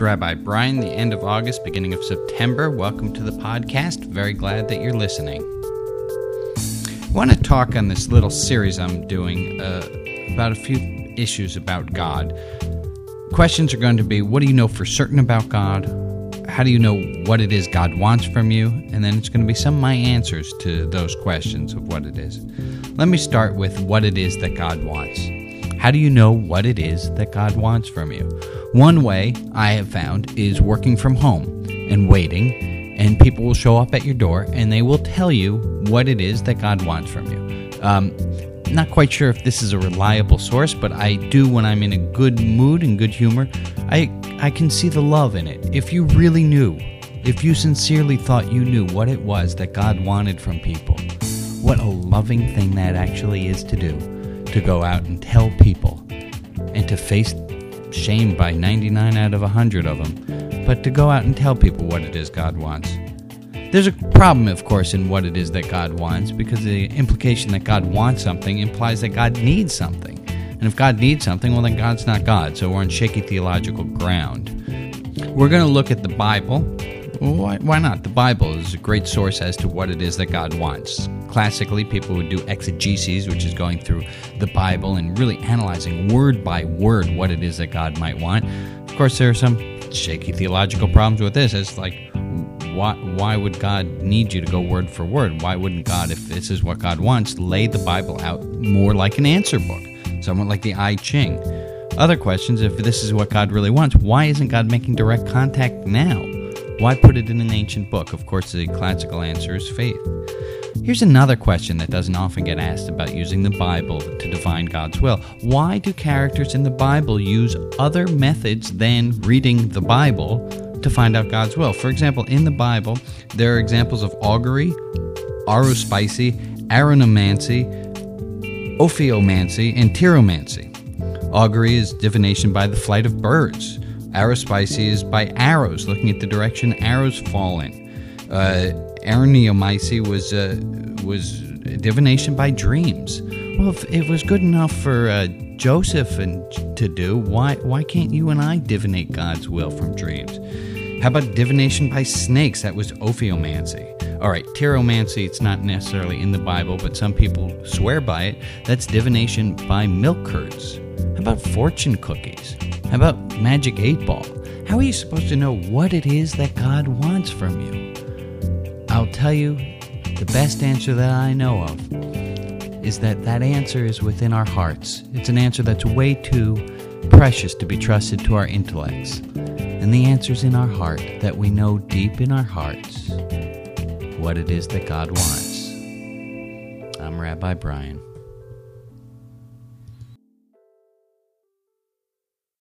Rabbi Brian, the end of August, beginning of September. Welcome to the podcast. Very glad that you're listening. I want to talk on this little series I'm doing uh, about a few issues about God. Questions are going to be what do you know for certain about God? How do you know what it is God wants from you? And then it's going to be some of my answers to those questions of what it is. Let me start with what it is that God wants. How do you know what it is that God wants from you? One way I have found is working from home and waiting, and people will show up at your door and they will tell you what it is that God wants from you. Um, not quite sure if this is a reliable source, but I do when I'm in a good mood and good humor. I I can see the love in it. If you really knew, if you sincerely thought you knew what it was that God wanted from people, what a loving thing that actually is to do to go out and tell people and to face shame by 99 out of 100 of them, but to go out and tell people what it is God wants. There's a problem, of course, in what it is that God wants, because the implication that God wants something implies that God needs something. And if God needs something, well, then God's not God, so we're on shaky theological ground. We're going to look at the Bible. Why, why not? The Bible is a great source as to what it is that God wants. Classically, people would do exegesis, which is going through the Bible and really analyzing word by word what it is that God might want. Of course, there are some shaky theological problems with this. It's like, why, why would God need you to go word for word? Why wouldn't God, if this is what God wants, lay the Bible out more like an answer book, somewhat like the I Ching? Other questions, if this is what God really wants, why isn't God making direct contact now? Why put it in an ancient book? Of course, the classical answer is faith. Here's another question that doesn't often get asked about using the Bible to define God's will. Why do characters in the Bible use other methods than reading the Bible to find out God's will? For example, in the Bible, there are examples of augury, aruspicy, aronomancy, ophiomancy, and tiromancy. Augury is divination by the flight of birds. Aruspicy is by arrows, looking at the direction arrows fall in. Uh, was uh, was divination by dreams. Well, if it was good enough for uh, Joseph and to do, why why can't you and I divinate God's will from dreams? How about divination by snakes? That was ophiomancy. All right, tiromancy, it's not necessarily in the Bible, but some people swear by it. That's divination by milk curds. How about fortune cookies? How about magic eight ball? How are you supposed to know what it is that God wants from you? I'll tell you the best answer that I know of is that that answer is within our hearts. It's an answer that's way too precious to be trusted to our intellects. And the answer's in our heart that we know deep in our hearts what it is that God wants. I'm Rabbi Brian.